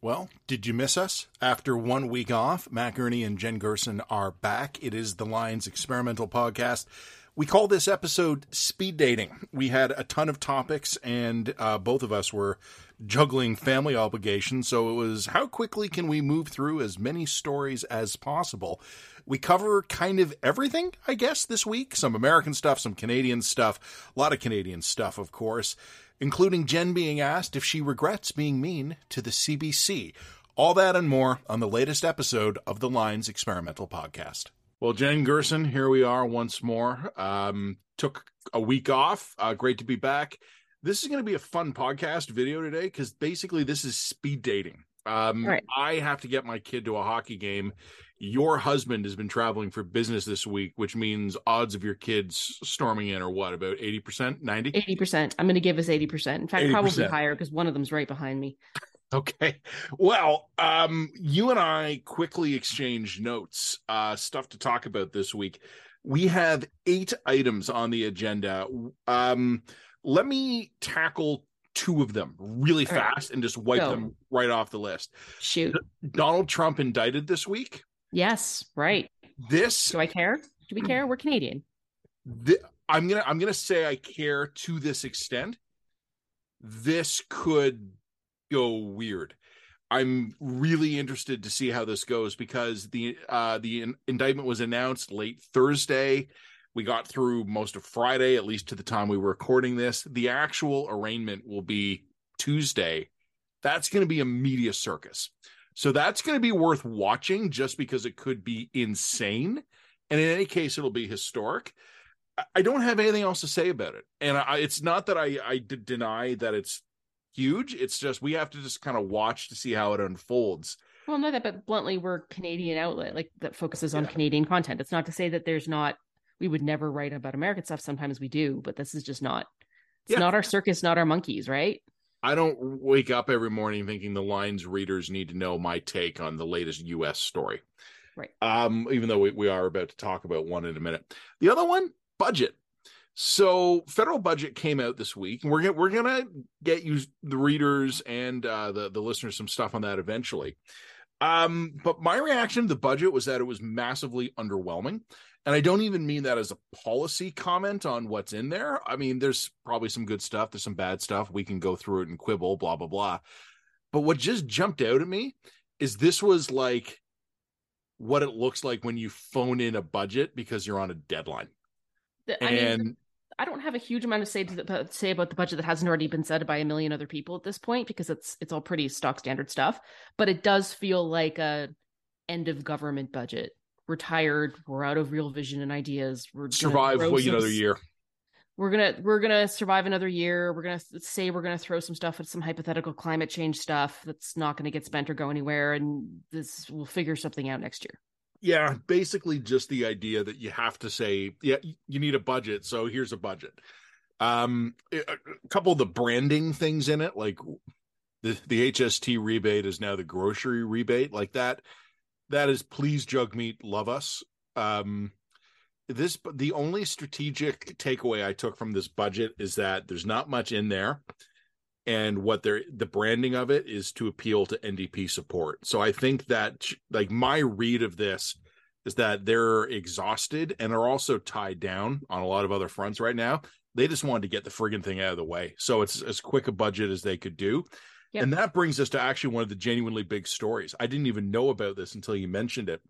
Well, did you miss us? After one week off, Matt Gurney and Jen Gerson are back. It is the Line's Experimental Podcast. We call this episode Speed Dating. We had a ton of topics, and uh, both of us were juggling family obligations. So it was how quickly can we move through as many stories as possible? We cover kind of everything, I guess, this week some American stuff, some Canadian stuff, a lot of Canadian stuff, of course including Jen being asked if she regrets being mean to the CBC. All that and more on the latest episode of the Lines Experimental Podcast. Well, Jen Gerson, here we are once more. Um, took a week off. Uh, great to be back. This is going to be a fun podcast video today because basically this is speed dating. Um, right. I have to get my kid to a hockey game your husband has been traveling for business this week, which means odds of your kids storming in are what, about 80%, 90? 80%. I'm going to give us 80%. In fact, 80%. probably higher because one of them's right behind me. Okay. Well, um, you and I quickly exchanged notes, uh, stuff to talk about this week. We have eight items on the agenda. Um, let me tackle two of them really All fast right. and just wipe Go. them right off the list. Shoot. Donald Trump indicted this week. Yes, right. This do I care? Do we care? We're Canadian. The, I'm gonna I'm gonna say I care to this extent. This could go weird. I'm really interested to see how this goes because the uh, the in- indictment was announced late Thursday. We got through most of Friday, at least to the time we were recording this. The actual arraignment will be Tuesday. That's going to be a media circus. So that's going to be worth watching just because it could be insane. And in any case, it'll be historic. I don't have anything else to say about it. And I, it's not that I, I deny that it's huge. It's just we have to just kind of watch to see how it unfolds. Well, no, that, but bluntly, we're Canadian outlet like that focuses on yeah. Canadian content. It's not to say that there's not. We would never write about American stuff. Sometimes we do, but this is just not. It's yeah. not our circus, not our monkeys, right? I don't wake up every morning thinking the lines readers need to know my take on the latest U.S. story. Right. Um, even though we, we are about to talk about one in a minute. The other one, budget. So federal budget came out this week, and we're we're gonna get you the readers and uh, the the listeners some stuff on that eventually. Um, but my reaction to the budget was that it was massively underwhelming. And I don't even mean that as a policy comment on what's in there. I mean, there's probably some good stuff, there's some bad stuff. We can go through it and quibble, blah, blah, blah. But what just jumped out at me is this was like what it looks like when you phone in a budget because you're on a deadline. I and mean, I don't have a huge amount to say to say about the budget that hasn't already been said by a million other people at this point because it's it's all pretty stock standard stuff. But it does feel like a end of government budget we're tired we're out of real vision and ideas we're survive wait some, another year. we're gonna we're gonna survive another year we're gonna say we're gonna throw some stuff at some hypothetical climate change stuff that's not gonna get spent or go anywhere and this we'll figure something out next year. Yeah basically just the idea that you have to say yeah you need a budget so here's a budget. Um a couple of the branding things in it like the the hst rebate is now the grocery rebate like that that is please Jagmeet love us. Um this the only strategic takeaway i took from this budget is that there's not much in there. And what they're the branding of it is to appeal to ndp support. So i think that like my read of this is that they're exhausted and are also tied down on a lot of other fronts right now. They just wanted to get the friggin' thing out of the way. So it's as quick a budget as they could do Yep. And that brings us to actually one of the genuinely big stories. I didn't even know about this until you mentioned it.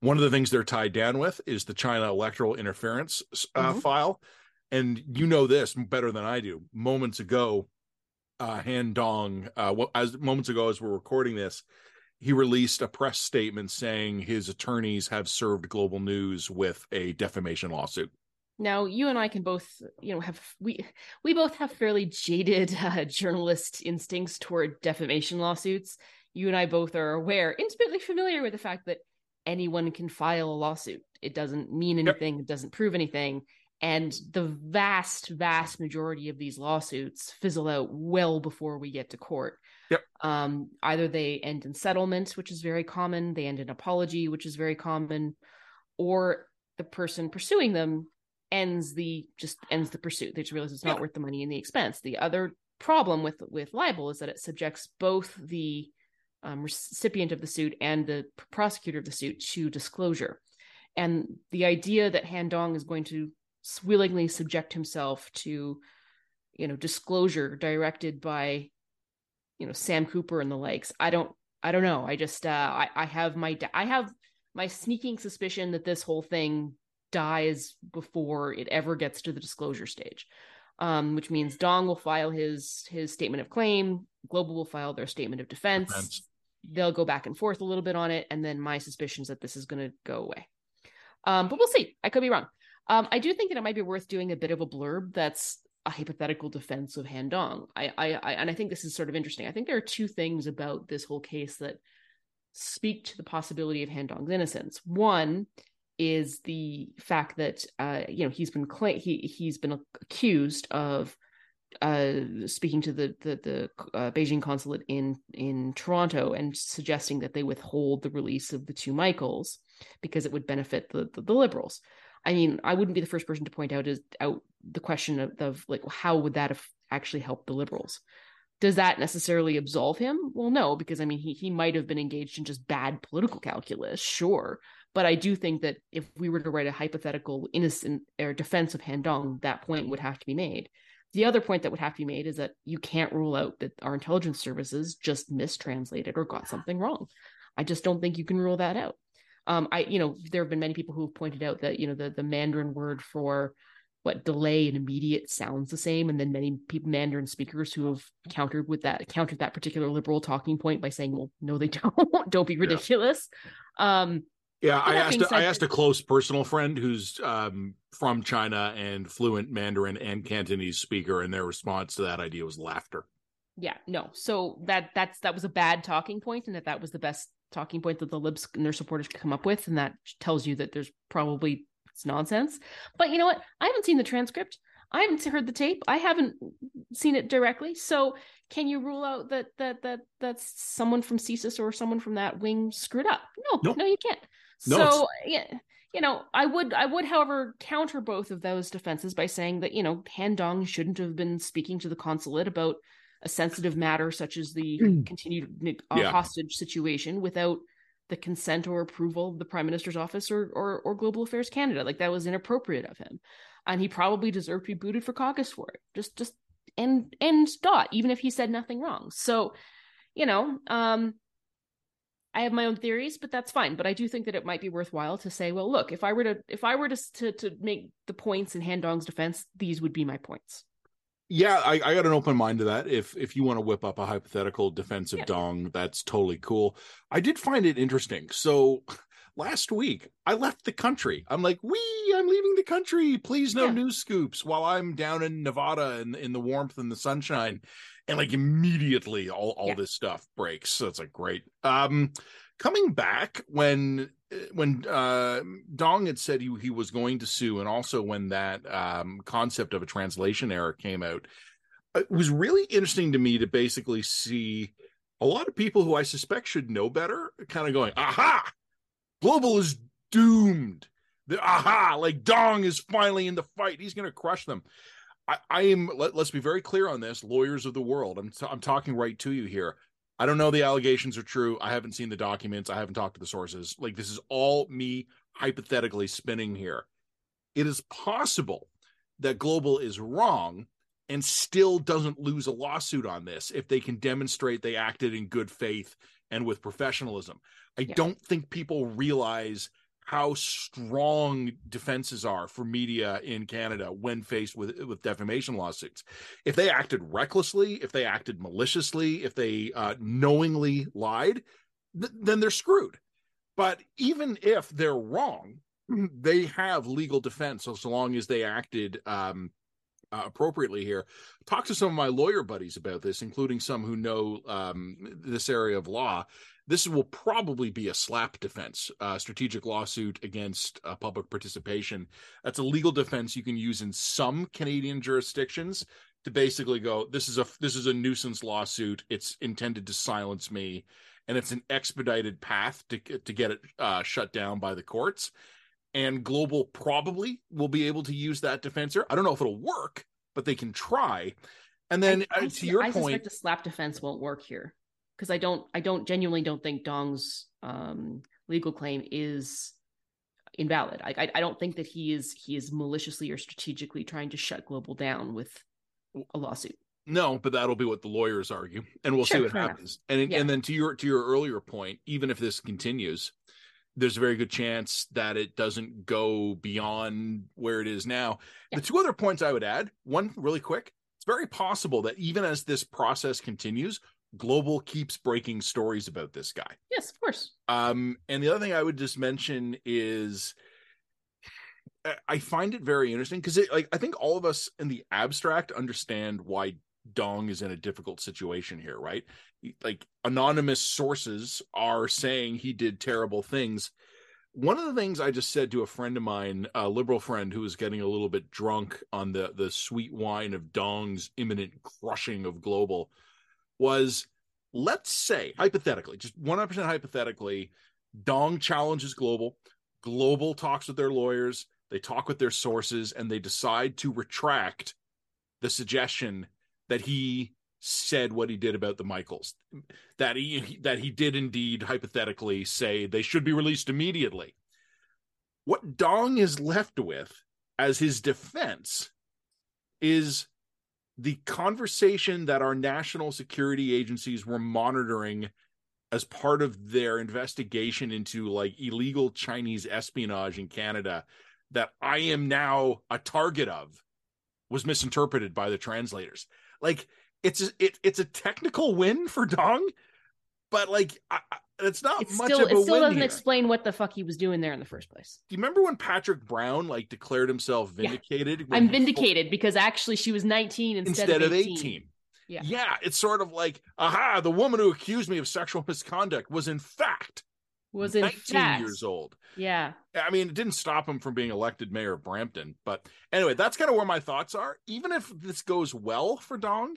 One of the things they're tied down with is the China electoral interference uh, mm-hmm. file. And you know this better than I do. Moments ago, uh, Han Dong, uh, as moments ago as we're recording this, he released a press statement saying his attorneys have served Global News with a defamation lawsuit. Now, you and I can both, you know, have we we both have fairly jaded uh, journalist instincts toward defamation lawsuits. You and I both are aware, intimately familiar with the fact that anyone can file a lawsuit. It doesn't mean anything. Yep. It doesn't prove anything. And the vast, vast majority of these lawsuits fizzle out well before we get to court. Yep. Um, either they end in settlement, which is very common, they end in apology, which is very common, or the person pursuing them ends the just ends the pursuit. They just realize it's not yeah. worth the money and the expense. The other problem with with libel is that it subjects both the um, recipient of the suit and the prosecutor of the suit to disclosure. And the idea that Han Dong is going to willingly subject himself to, you know, disclosure directed by, you know, Sam Cooper and the likes, I don't, I don't know. I just, uh, I, I have my, I have my sneaking suspicion that this whole thing dies before it ever gets to the disclosure stage. Um, which means Dong will file his his statement of claim, Global will file their statement of defense. defense. They'll go back and forth a little bit on it, and then my suspicions that this is going to go away. Um, but we'll see. I could be wrong. Um, I do think that it might be worth doing a bit of a blurb that's a hypothetical defense of Han Dong. I, I, I, and I think this is sort of interesting. I think there are two things about this whole case that speak to the possibility of Han Dong's innocence. One is the fact that uh, you know he's been cla- he he's been accused of uh, speaking to the the, the uh, Beijing consulate in in Toronto and suggesting that they withhold the release of the two Michaels because it would benefit the, the, the liberals. I mean, I wouldn't be the first person to point out is out the question of, of like how would that have actually helped the liberals? Does that necessarily absolve him? Well, no, because I mean he he might have been engaged in just bad political calculus, sure. But I do think that if we were to write a hypothetical innocent or defense of Han Dong, that point would have to be made. The other point that would have to be made is that you can't rule out that our intelligence services just mistranslated or got something wrong. I just don't think you can rule that out. Um, I, you know, there have been many people who have pointed out that you know the the Mandarin word for what delay and immediate sounds the same, and then many people Mandarin speakers who have countered with that countered that particular liberal talking point by saying, "Well, no, they don't. don't be ridiculous." Yeah. Um, yeah, I asked said, I asked a close personal friend who's um, from China and fluent Mandarin and Cantonese speaker, and their response to that idea was laughter. Yeah, no. So that that's that was a bad talking point, and that that was the best talking point that the libs and their supporters could come up with, and that tells you that there's probably it's nonsense. But you know what? I haven't seen the transcript. I haven't heard the tape. I haven't seen it directly. So can you rule out that that that that's someone from CSIS or someone from that wing screwed up? No, nope. no, you can't. No, so yeah, you know, I would I would, however, counter both of those defenses by saying that, you know, Han Dong shouldn't have been speaking to the consulate about a sensitive matter such as the mm. continued uh, yeah. hostage situation without the consent or approval of the prime minister's office or, or or global affairs canada like that was inappropriate of him and he probably deserved to be booted for caucus for it just just and and dot even if he said nothing wrong so you know um I have my own theories, but that's fine. But I do think that it might be worthwhile to say, well, look, if I were to if I were to to, to make the points in Han Dong's defense, these would be my points. Yeah, I, I got an open mind to that. If if you want to whip up a hypothetical defensive yeah. Dong, that's totally cool. I did find it interesting. So last week I left the country. I'm like, we, I'm leaving the country. Please no yeah. news scoops while I'm down in Nevada in, in the warmth and the sunshine and like immediately all, all yeah. this stuff breaks so it's like great um coming back when when uh dong had said he, he was going to sue and also when that um concept of a translation error came out it was really interesting to me to basically see a lot of people who i suspect should know better kind of going aha global is doomed the, aha like dong is finally in the fight he's going to crush them I, I am. Let, us be very clear on this, lawyers of the world. I'm t- I'm talking right to you here. I don't know the allegations are true. I haven't seen the documents. I haven't talked to the sources. Like this is all me hypothetically spinning here. It is possible that Global is wrong and still doesn't lose a lawsuit on this if they can demonstrate they acted in good faith and with professionalism. I yeah. don't think people realize how strong defenses are for media in Canada when faced with with defamation lawsuits. If they acted recklessly, if they acted maliciously, if they uh, knowingly lied, th- then they're screwed. But even if they're wrong, they have legal defense so, so long as they acted um, uh, appropriately here. Talk to some of my lawyer buddies about this, including some who know um, this area of law this will probably be a SLAPP defense, uh, strategic lawsuit against uh, public participation. That's a legal defense you can use in some Canadian jurisdictions to basically go, this is a this is a nuisance lawsuit. It's intended to silence me, and it's an expedited path to to get it uh, shut down by the courts. And Global probably will be able to use that defense. I don't know if it'll work, but they can try. And then I, uh, to your I point, the SLAPP defense won't work here because I don't I don't genuinely don't think Dong's um, legal claim is invalid. I, I I don't think that he is he is maliciously or strategically trying to shut global down with a lawsuit. No, but that'll be what the lawyers argue, and we'll Sure, see what happens. And Yeah. and then to your to your earlier point, even if this continues, there's a very good chance that it doesn't go beyond where it is now. Yeah. The two other points I would add, one really quick, it's very possible that even as this process continues, Global keeps breaking stories about this guy. Yes, of course. Um, and the other thing I would just mention is I- I find it very interesting because like I think all of us in the abstract understand why Dong is in a difficult situation here, right? Like anonymous sources are saying he did terrible things. One of the things I just said to a friend of mine, a liberal friend who was getting a little bit drunk on the the sweet wine of Dong's imminent crushing of global was let's say hypothetically, just 100% hypothetically, Dong challenges Global. Global talks with their lawyers, they talk with their sources, and they decide to retract the suggestion that he said what he did about the Michaels. That he that he did indeed hypothetically say they should be released immediately. What Dong is left with as his defense is the conversation that our national security agencies were monitoring as part of their investigation into like illegal Chinese espionage in Canada that I am now a target of was misinterpreted by the translators. Like it's a, it, it's a technical win for Dong, but like I, it's not It much still of a it still doesn't here. explain what the fuck he was doing there in the first place. Do you remember when Patrick Brown like declared himself vindicated? when I'm he- vindicated because actually she was 19 instead, instead of of 18. 18. Yeah. yeah, it's sort of like, aha, the woman who accused me of sexual misconduct was in fact Was in 19 fact, years old. Yeah. I mean, it didn't stop him from being elected mayor of Brampton. But anyway, that's kind of where my thoughts are. Even if this goes well for Dong,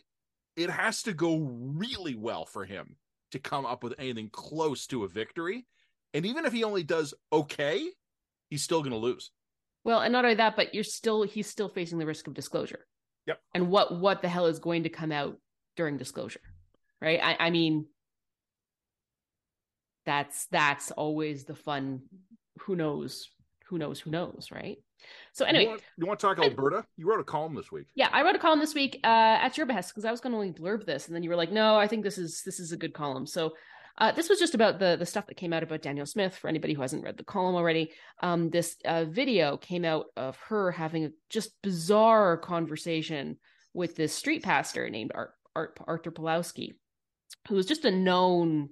it has to go really well for him to come up with anything close to a victory. And even if he only does okay, he's still going to lose. Well, and not only that, but you're still he's still facing the risk of disclosure. Yep. And what what the hell is going to come out during disclosure? Right? I, I mean that's that's always the fun who knows who knows who knows, right? So anyway, you want, you want to talk about Alberta? You wrote a column this week. yeah, I wrote a column this week uh, at your behest because I was going to only blurb this, and then you were like, "No, I think this is this is a good column." So uh, this was just about the the stuff that came out about Danielle Smith. For anybody who hasn't read the column already, um, this uh, video came out of her having a just bizarre conversation with this street pastor named Art, Art Arthur Pawlowski, who was just a known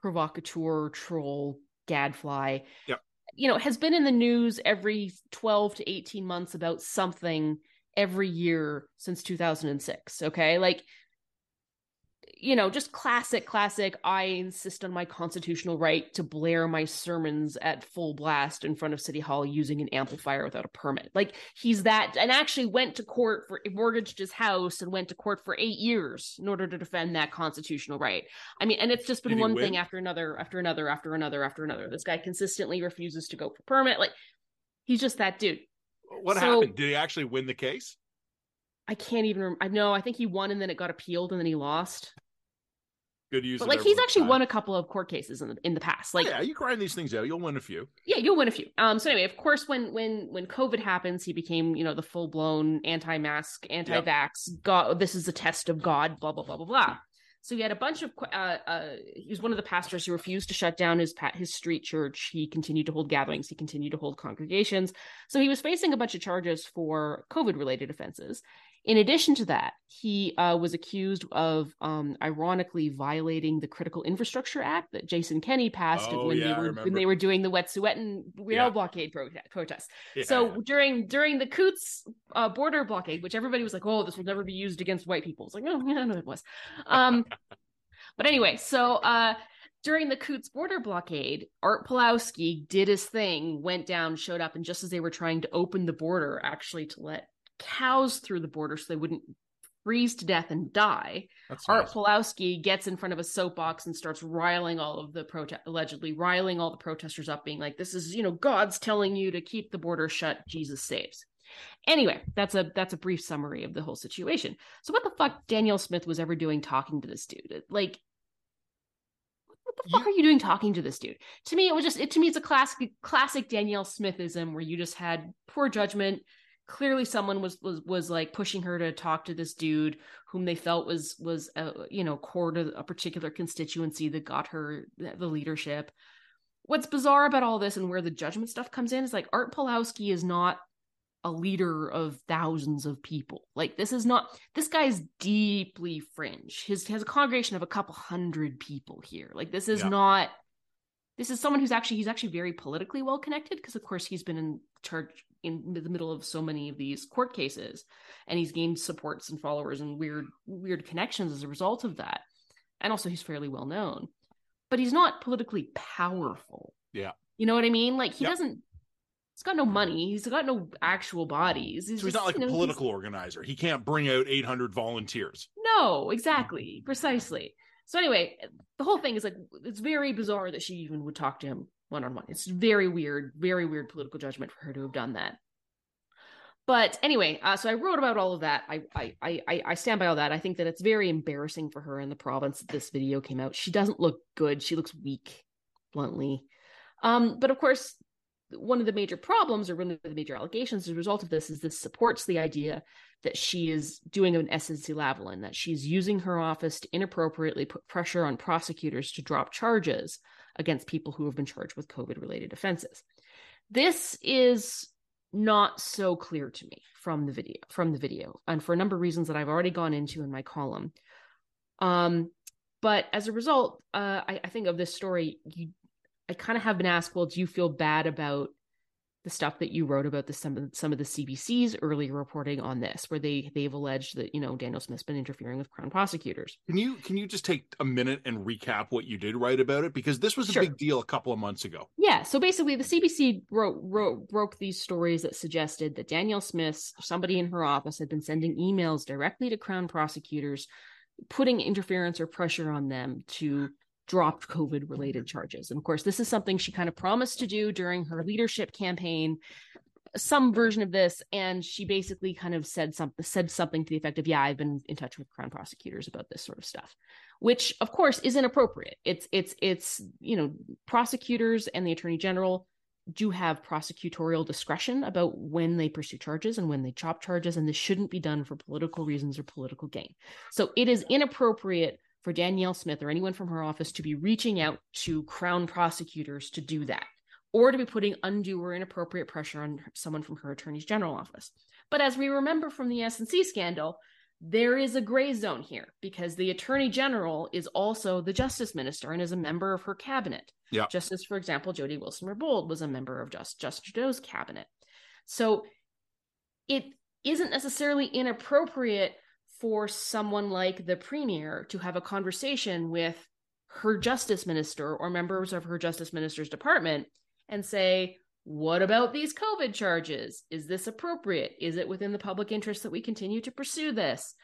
provocateur, troll, gadfly. Yep. You know, has been in the news every 12 to 18 months about something every year since 2006. Okay. Like, you know, just classic, classic. I insist on my constitutional right to blare my sermons at full blast in front of City Hall using an amplifier without a permit. Like, he's that, and actually went to court for mortgaged his house and went to court for eight years in order to defend that constitutional right. I mean, and it's just been he one thing after another, after another, after another, after another. This guy consistently refuses to go for permit. Like, he's just that dude. What So- happened? Did he actually win the case? I can't even. Rem- I know. I think he won, and then it got appealed, and then he lost. Good use. But like, he's actually time. won a couple of court cases in the in the past. Like, yeah, you grind these things out, you'll win a few. yeah, you'll win a few. Um. So anyway, of course, when when when COVID happens, he became you know the full blown anti mask, anti vax. God, this is a test of God. Blah blah blah blah blah. So he had a bunch of. Uh, uh, he was one of the pastors who refused to shut down his his street church. He continued to hold gatherings. He continued to hold congregations. So he was facing a bunch of charges for COVID related offenses. In addition to that, he uh, was accused of, um, ironically, violating the Critical Infrastructure Act that Jason Kenney passed Oh, when yeah, they were when they were doing the Wet'suwet'en rail Yeah. blockade prote- protests. Yeah. So during during the Coutts uh, border blockade, which everybody was like, "Oh, this will never be used against white people," it's like, "Oh, yeah, no, it was." Um, but anyway, so uh, during the Coutts border blockade, Art Pawlowski did his thing, went down, showed up, and just as they were trying to open the border, actually to let cows through the border so they wouldn't freeze to death and die, That's Art nice. Pawlowski gets in front of a soapbox and starts riling all of the protest, allegedly riling all the protesters up, being like, "This is, you know, God's telling you to keep the border shut. Jesus saves." Anyway, that's a that's a brief summary of the whole situation. So, what the fuck Danielle Smith was ever doing talking to this dude? Like, what the fuck you, are you doing talking to this dude? To me, it was just it to me it's a classic classic Danielle Smithism where you just had poor judgment. Clearly, someone was was was like pushing her to talk to this dude whom they felt was was a, you know core to a particular constituency that got her the leadership. What's bizarre about all this and where the judgment stuff comes in is like Art Pawlowski is not a leader of thousands of people. Like this is not this guy's deeply fringe. His has a congregation of a couple hundred people here. Like this is yeah. not this is someone who's actually he's actually very politically well connected because of course he's been in charge in the middle of so many of these court cases and he's gained supports and followers and weird weird connections as a result of that. And also he's fairly well known. But he's not politically powerful. Yeah. You know what I mean? Like he yep. doesn't he's got no money. He's got no actual bodies. He's, so he's just, not like a know, political organizer. He can't bring out 800 volunteers. No, exactly, precisely. So anyway, the whole thing is like it's very bizarre that she even would talk to him one on one. It's very weird, very weird political judgment for her to have done that. But anyway, uh, so I wrote about all of that. I, I I I stand by all that. I think that it's very embarrassing for her in the province that this video came out. She doesn't look good. She looks weak, bluntly. Um, but of course, one of the major problems, or one of the major allegations as a result of this, is this supports the idea that she is doing an SNC-Lavalin, that she's using her office to inappropriately put pressure on prosecutors to drop charges against people who have been charged with COVID-related offenses. This is not so clear to me from the video, from the video, and for a number of reasons that I've already gone into in my column. Um, but as a result, uh, I, I think of this story, you I kind of have been asked, well, do you feel bad about the stuff that you wrote about the some of some of the CBC's early reporting on this, where they they've alleged that you know Danielle Smith's been interfering with Crown prosecutors. Can you can you just take a minute and recap what you did write about it because this was a sure. big deal a couple of months ago. Yeah, so basically the CBC wrote, wrote broke these stories that suggested that Danielle Smith, somebody in her office, had been sending emails directly to Crown prosecutors, putting interference or pressure on them to dropped COVID related mm-hmm. charges. And of course, this is something she kind of promised to do during her leadership campaign, some version of this. And she basically kind of said something, said something to the effect of, yeah, I've been in touch with crown prosecutors about this sort of stuff, which of course is inappropriate. It's, it's, it's, you know, prosecutors and the attorney general do have prosecutorial discretion about when they pursue charges and when they chop charges, and this shouldn't be done for political reasons or political gain. So it is inappropriate for Danielle Smith or anyone from her office to be reaching out to Crown prosecutors to do that, or to be putting undue or inappropriate pressure on someone from her attorney's general office. But as we remember from the SNC scandal, there is a gray zone here because the attorney general is also the justice minister and is a member of her cabinet. Yeah. Just as, for example, Jody Wilson-Raybould was a member of Just Justin Trudeau's cabinet. So it isn't necessarily inappropriate for someone like the premier to have a conversation with her justice minister or members of her justice minister's department and say, what about these COVID charges? Is this appropriate? Is it within the public interest that we continue to pursue this?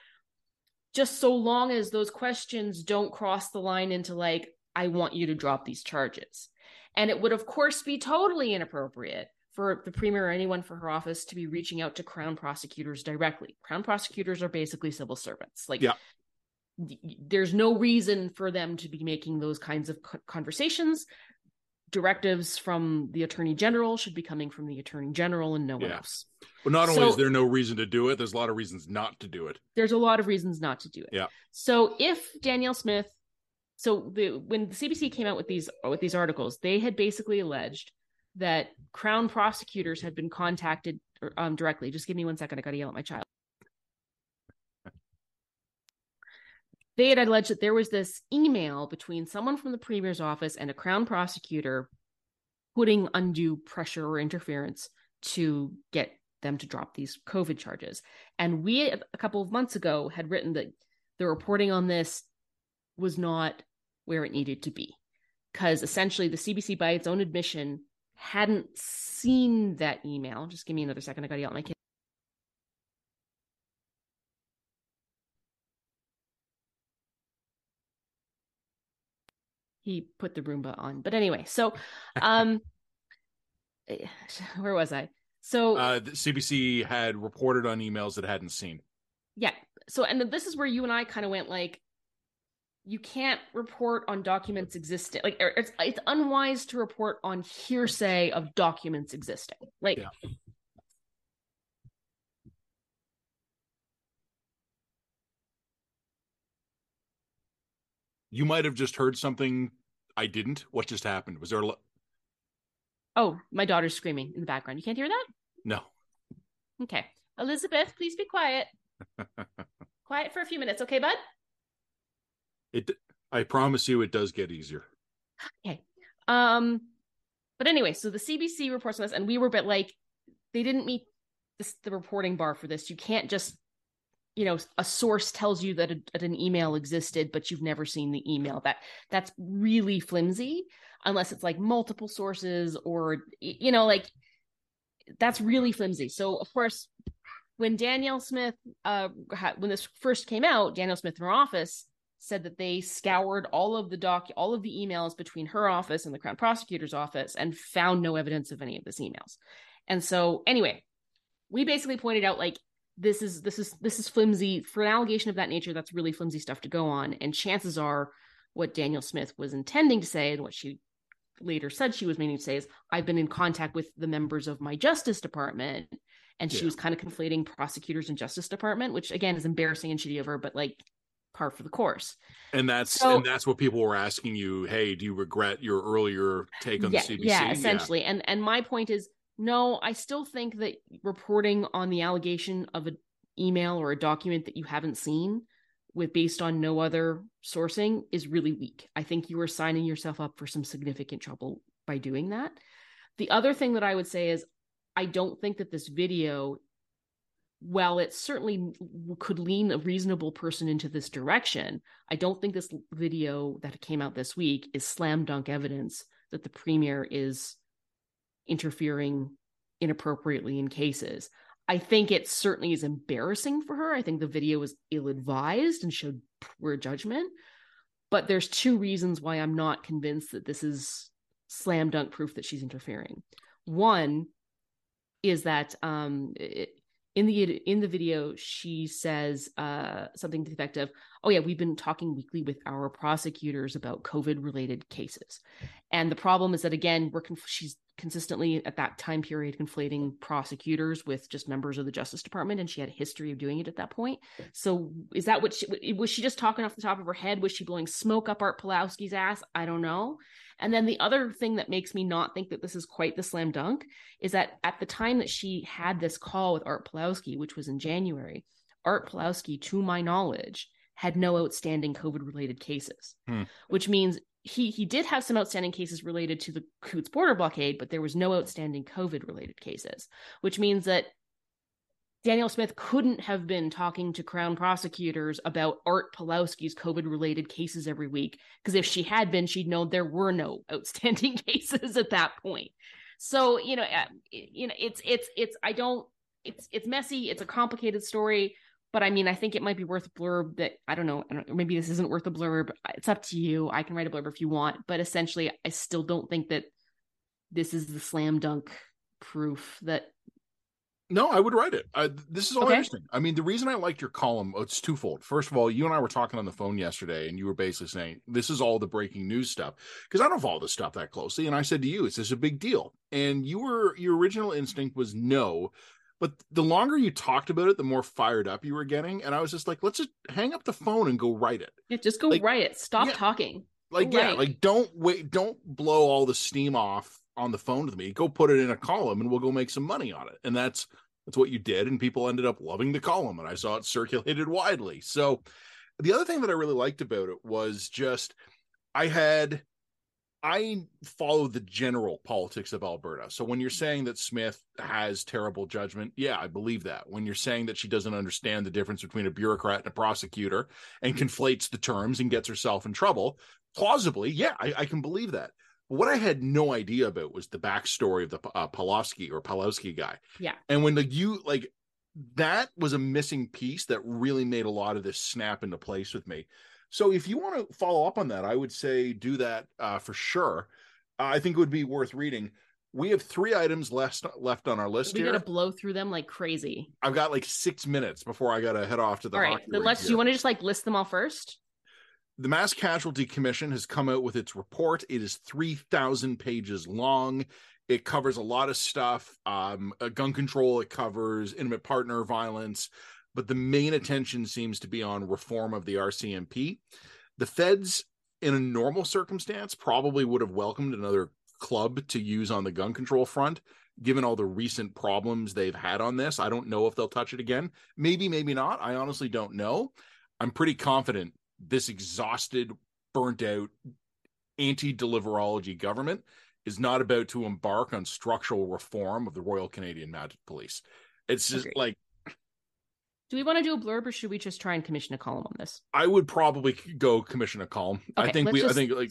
Just so long as those questions don't cross the line into, like, I want you to drop these charges. And it would, of course, be totally inappropriate for the premier or anyone for her office to be reaching out to crown prosecutors directly. Crown prosecutors are basically civil servants. Like, yeah. there's no reason for them to be making those kinds of conversations. Directives from the attorney general should be coming from the attorney general and no one yeah. else. Well, not only so, is there no reason to do it, there's a lot of reasons not to do it. There's a lot of reasons not to do it. Yeah. So if Danielle Smith, so the when the CBC came out with these with these articles, they had basically alleged that Crown prosecutors had been contacted um, directly. Just give me one second. I got to yell at my child. They had alleged that there was this email between someone from the premier's office and a Crown prosecutor putting undue pressure or interference to get them to drop these COVID charges. And we, a couple of months ago, had written that the reporting on this was not where it needed to be. Because essentially, the CBC, by its own admission, hadn't seen that email. Just give me another second. I got to yell at my kid. He put the Roomba on. But anyway, so um where was I? So uh the CBC had reported on emails that hadn't seen. Yeah. So and this is where you and I kind of went like you can't report on documents existing. Like er, it's it's unwise to report on hearsay of documents existing. Like Yeah. You might have just heard something I didn't. What just happened? Was there a lo- oh, my daughter's screaming in the background. You can't hear that? no? Okay. Elizabeth, please be quiet. quiet for a few minutes, okay, bud? It. I promise you, it does get easier. Okay. Um, but anyway, so the CBC reports on this, and we were a bit like, they didn't meet this, the reporting bar for this. You can't just, you know, a source tells you that, a, that an email existed, but you've never seen the email. That that's really flimsy, unless it's like multiple sources or you know, like that's really flimsy. So of course, when Danielle Smith, uh, when this first came out, Danielle Smith in her office said that they scoured all of the doc all of the emails between her office and the crown prosecutor's office and found no evidence of any of this emails. And so anyway we basically pointed out like this is this is this is flimsy. For an allegation of that nature that's really flimsy stuff to go on. And chances are what danielle smith was intending to say and what she later said she was meaning to say is i've been in contact with the members of my justice department. And she Yeah. was kind of conflating prosecutors and justice department which again is embarrassing and shitty of her but like par for the course And that's So- and that's what people were asking you. Hey, do you regret your earlier take on yeah, the CBC? yeah, essentially. And and my point is, no, I still think that reporting on the allegation of an email or a document that you haven't seen with based on no other sourcing is really weak. I think you are signing yourself up for some significant trouble by doing that. The other thing that I would say is I don't think that this video while it certainly could lean a reasonable person into this direction, I don't think this video that came out this week is slam dunk evidence that the premier is interfering inappropriately in cases. I think it certainly is embarrassing for her. I think the video was ill advised and showed poor judgment. But there's two reasons why I'm not convinced that this is slam dunk proof that she's interfering. One is that um, it, in the in the video she says uh, something to the effect of, "Oh yeah, we've been talking weekly with our prosecutors about COVID related cases," and the problem is that again we're conf- she's consistently at that time period conflating prosecutors with just members of the Justice Department, and she had a history of doing it at that point. So is that what she was? She just talking off the top of her head? Was she blowing smoke up Art Pawlowski's ass? I don't know. And then the other thing that makes me not think that this is quite the slam dunk is that at the time that she had this call with Art Pawlowski, which was in January, Art Pawlowski, to my knowledge, had no outstanding COVID related cases, Hmm. which means he he did have some outstanding cases related to the Coutts border blockade, but there was no outstanding COVID related cases, which means that Danielle Smith couldn't have been talking to Crown prosecutors about Art Pawlowski's COVID related cases every week. Because if she had been, she'd know there were no outstanding cases at that point. So, you know, uh, you know, it's, it's, it's, I don't, it's, it's messy. It's a complicated story. But I mean, I think it might be worth a blurb that I don't know. I don't, maybe this isn't worth a blurb. It's up to you. I can write a blurb if you want. But essentially, I still don't think that this is the slam dunk proof that No, I would write it. I, this is all Okay. interesting. I mean, the reason I liked your column, oh, it's twofold. First of all, you and I were talking on the phone yesterday, and you were basically saying this is all the breaking news stuff because I don't follow this stuff that closely. And I said to you, "Is this a big deal?" And you were your original instinct was no, but the longer you talked about it, the more fired up you were getting. And I was just like, "Let's just hang up the phone and go write it." Yeah, just go Like, write it. Stop yeah. talking. Like, yeah, Right. like don't wait, don't blow all the steam off on the phone with me. Go put it in a column, and we'll go make some money on it. And that's that's what you did, and people ended up loving the column, and I saw it circulated widely. So, the other thing that I really liked about it was just I had I follow the general politics of Alberta. So when you're saying that Smith has terrible judgment, yeah, I believe that. When you're saying that she doesn't understand the difference between a bureaucrat and a prosecutor and conflates the terms and gets herself in trouble, plausibly, yeah, I, I can believe that. But what I had no idea about was the backstory of the uh, or Pawlowski guy. Yeah. And when the you like that was a missing piece that really made a lot of this snap into place with me. So if you want to follow up on that, I would say do that uh, for sure. Uh, I think it would be worth reading. We have three items left left on our list We here. gotta blow through them like crazy. I've got like six minutes before I got to head off to the. all right, then let's. Do you want to just like list them all first? the Mass Casualty Commission has come out with its report. It is 3,000 pages long. It covers a lot of stuff um, gun control, it covers intimate partner violence, but the main attention seems to be on reform of the RCMP. The feds, in a normal circumstance, probably would have welcomed another club to use on the gun control front given all the recent problems they've had on this. I don't know if they'll touch it again. Maybe, maybe not. I honestly don't know. I'm pretty confident this exhausted, burnt out anti deliverology government is not about to embark on structural reform of the Royal Canadian Mounted Police. It's just Agreed. like do we want to do a blurb or should we just try and commission a column on this? I would probably go commission a column. Okay, I think we just, I think like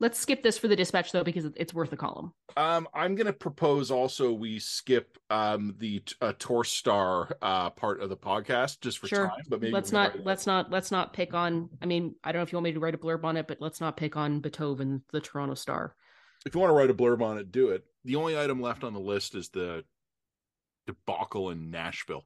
let's skip this for the dispatch though because it's worth a column. Um I'm going to propose also we skip um the uh, Torstar uh part of the podcast just for sure. time, but maybe let's not let's not let's not pick on I mean, I don't know if you want me to write a blurb on it, but let's not pick on Beethoven, the Toronto Star if you want to write a blurb on it, do it. The only item left on the list is the debacle in Nashville.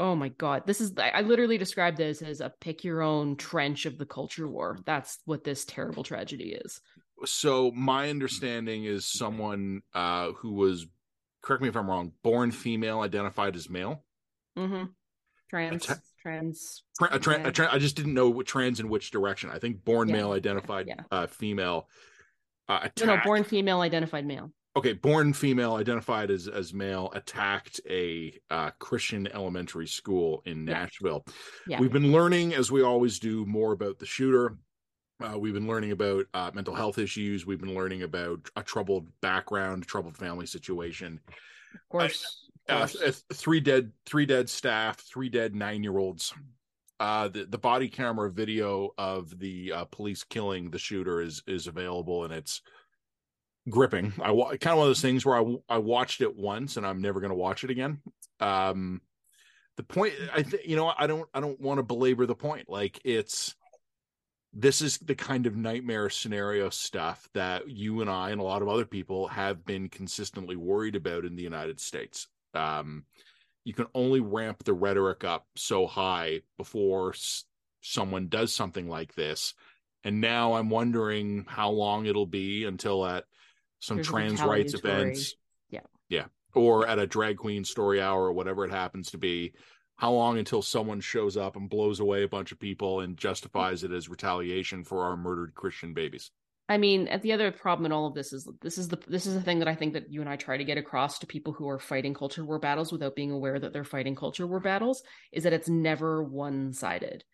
Oh my god, this is I literally described this as a pick your own trench of the culture war. That's what this terrible tragedy is. So my understanding is someone uh who was correct me if I'm wrong, born female, identified as male. Mm-hmm. Trans, trans, tra- tra- tra- I just didn't know what trans in which direction. I think born yeah. male, identified yeah. uh, female uh, no, no, born female identified male. Okay, born female identified as as male attacked a uh, Christian elementary school in Nashville. Yeah. We've been learning, as we always do, more about the shooter. Uh, we've been learning about uh, mental health issues. We've been learning about a troubled background, troubled family situation. Of course, of course. three dead, three dead staff, three dead nine year olds. Uh, the, the body camera video of the uh, police killing the shooter is is available and it's gripping. I kind of one of those things where I I watched it once and I'm never going to watch it again. Um, the point I think you know I don't I don't want to belabor the point. Like it's this is the kind of nightmare scenario stuff that you and I and a lot of other people have been consistently worried about in the United States. Um, you can only ramp the rhetoric up so high before s- someone does something like this and now i'm wondering how long it'll be until at some There's trans rights events. Yeah. Yeah. Or at a drag queen story hour or whatever it happens to be how long until someone shows up and blows away a bunch of people and justifies it as retaliation for our murdered christian babies? I mean, the other problem in all of this is this is the this is the thing that I think that you and I try to get across to people who are fighting culture war battles without being aware that they're fighting culture war battles is that it's never one sided.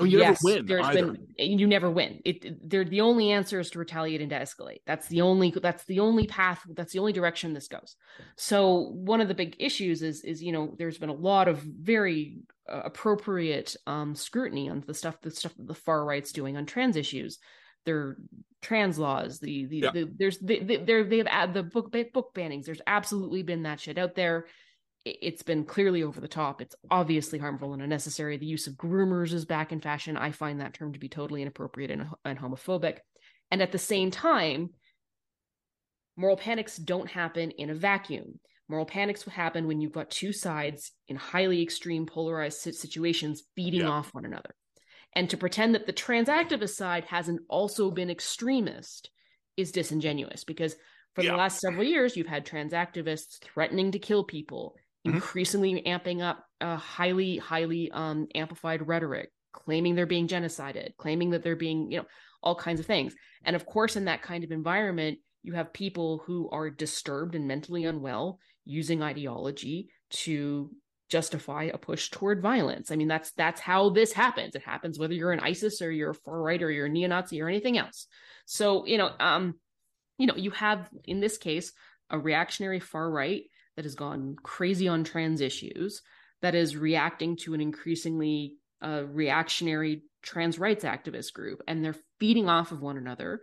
Oh, you yes, never win. There's either. been you never win. It they're the only answer is to retaliate and to escalate. That's the only that's the only path. That's the only direction this goes. So one of the big issues is is you know there's been a lot of very uh, appropriate um, scrutiny on the stuff the stuff that the far right's doing on trans issues their trans laws the, the, yeah. the there's the, the, they're they've had the book book bannings there's absolutely been that shit out there it's been clearly over the top. It's obviously harmful and unnecessary. The use of groomers is back in fashion. I find that term to be totally inappropriate and, and homophobic. And at the same time moral panics don't happen in a vacuum. Moral panics will happen when you've got two sides in highly extreme polarized situations feeding yeah. off one another. And to pretend that the trans activist side hasn't also been extremist is disingenuous because for yeah. the last several years, you've had trans activists threatening to kill people, mm-hmm. increasingly amping up a highly, highly um, amplified rhetoric, claiming they're being genocided, claiming that they're being, you know, all kinds of things. And of course, in that kind of environment, you have people who are disturbed and mentally unwell using ideology to justify a push toward violence. I mean, that's that's how this happens. It happens whether you're an ISIS or you're a far right or you're a neo-Nazi or anything else. So, you know, um, you know, you have in this case a reactionary far right that has gone crazy on trans issues, that is reacting to an increasingly uh, reactionary trans rights activist group, and they're feeding off of one another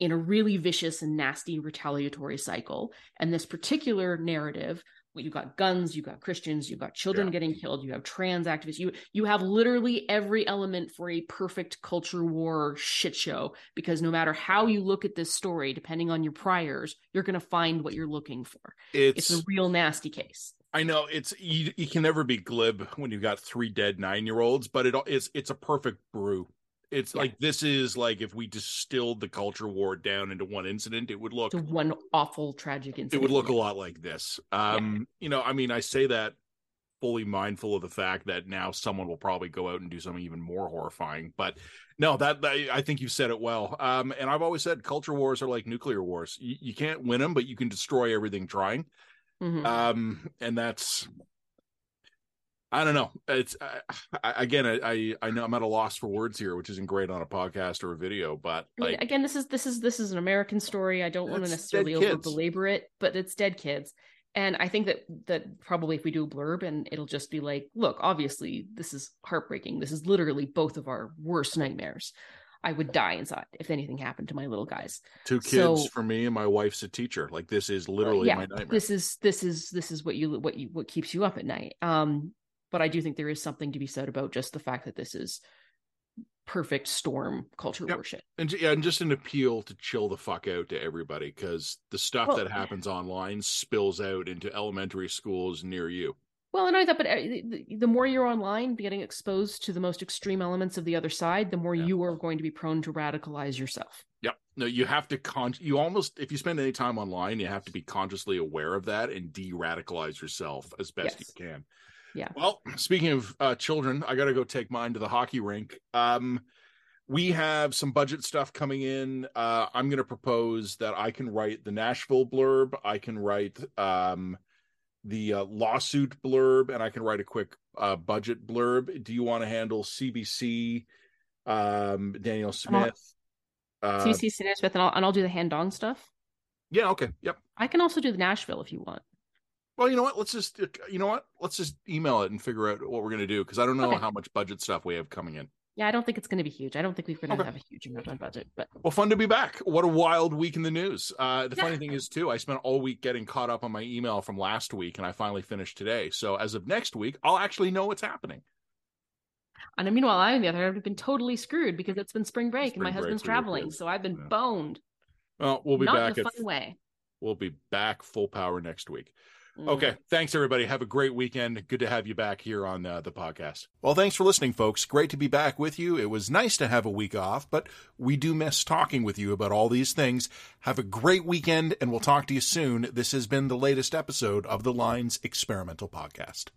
in a really vicious and nasty retaliatory cycle. And this particular narrative you got guns you've got christians you've got children yeah. getting killed you have trans activists you you have literally every element for a perfect culture war shit show because no matter how you look at this story depending on your priors you're going to find what you're looking for it's, it's a real nasty case I know it's you, you can never be glib when you've got three dead nine year olds, but it, it's it's a perfect brew. It's Yeah. like this is like if we distilled the culture war down into one incident, it would look To one awful tragic incident. it would look a lot like this. Um, you know, I mean, I say that fully mindful of the fact that now someone will probably go out and do something even more horrifying. But no, that, that- I think you've said it well. Um, and I've always said culture wars are like nuclear wars. You, you can't win them, but you can destroy everything trying. Mhm. Um, and that's I don't know. It's I, I, again, I, I know I'm at a loss for words here, which isn't great on a podcast or a video, but I mean, again, this is this is this is an American story. I don't want to necessarily over belabor it, but it's dead kids. And I think that that probably if we do a blurb and it'll just be like, look, obviously this is heartbreaking. This is literally both of our worst nightmares. I would die inside if anything happened to my little guys. two kids so- for me, and my wife's a teacher. Like this is literally yeah, my nightmare. this is this is this is what you what you what keeps you up at night. Um, but I do think there is something to be said about just the fact that this is perfect storm culture Yep. worship. and yeah, and just an appeal to chill the fuck out to everybody because the stuff Well- that happens online spills out into elementary schools near you. Well, and I thought, but uh, the, the more you're online, getting exposed to the most extreme elements of the other side, the more Yeah. you are going to be prone to radicalize yourself. Yep. No, you have to con. You almost, if you spend any time online, you have to be consciously aware of that and de-radicalize yourself as best Yes. you can. Yeah. Well, speaking of uh, children, I got to go take mine to the hockey rink. Um, we have some budget stuff coming in. Uh, I'm going to propose that I can write the Nashville blurb. I can write um, the uh, lawsuit blurb, and I can write a quick uh, budget blurb. Do you want to handle CBC, um, Danielle Smith? Uh, CC Senior Smith, and I'll, and I'll do the Han Dong stuff. yeah. Okay. Yep. I can also do the Nashville if you want. Well, you know what? Let's just, you know what? Let's just email it and figure out what we're going to do because I don't know Okay. how much budget stuff we have coming in. Yeah, I don't think it's going to be huge. I don't think we're going to Okay. have a huge amount on budget, but Well, fun to be back. What a wild week in the news. Uh, the Yeah. funny thing is, too, I spent all week getting caught up on my email from last week, and I finally finished today. So as of next week, I'll actually know what's happening. and meanwhile, I on the other hand have been totally screwed because it's been spring break and my break husband's traveling, so I've been Yeah. boned. Well, we'll be Not back in a fun way. we'll be back full power next week. Mm. Okay. Thanks, everybody. Have a great weekend. Good to have you back here on uh, the podcast. Well, thanks for listening, folks. Great to be back with you. It was nice to have a week off, but we do miss talking with you about all these things. Have a great weekend, and we'll talk to you soon. This has been the latest episode of the Line's Experimental Podcast.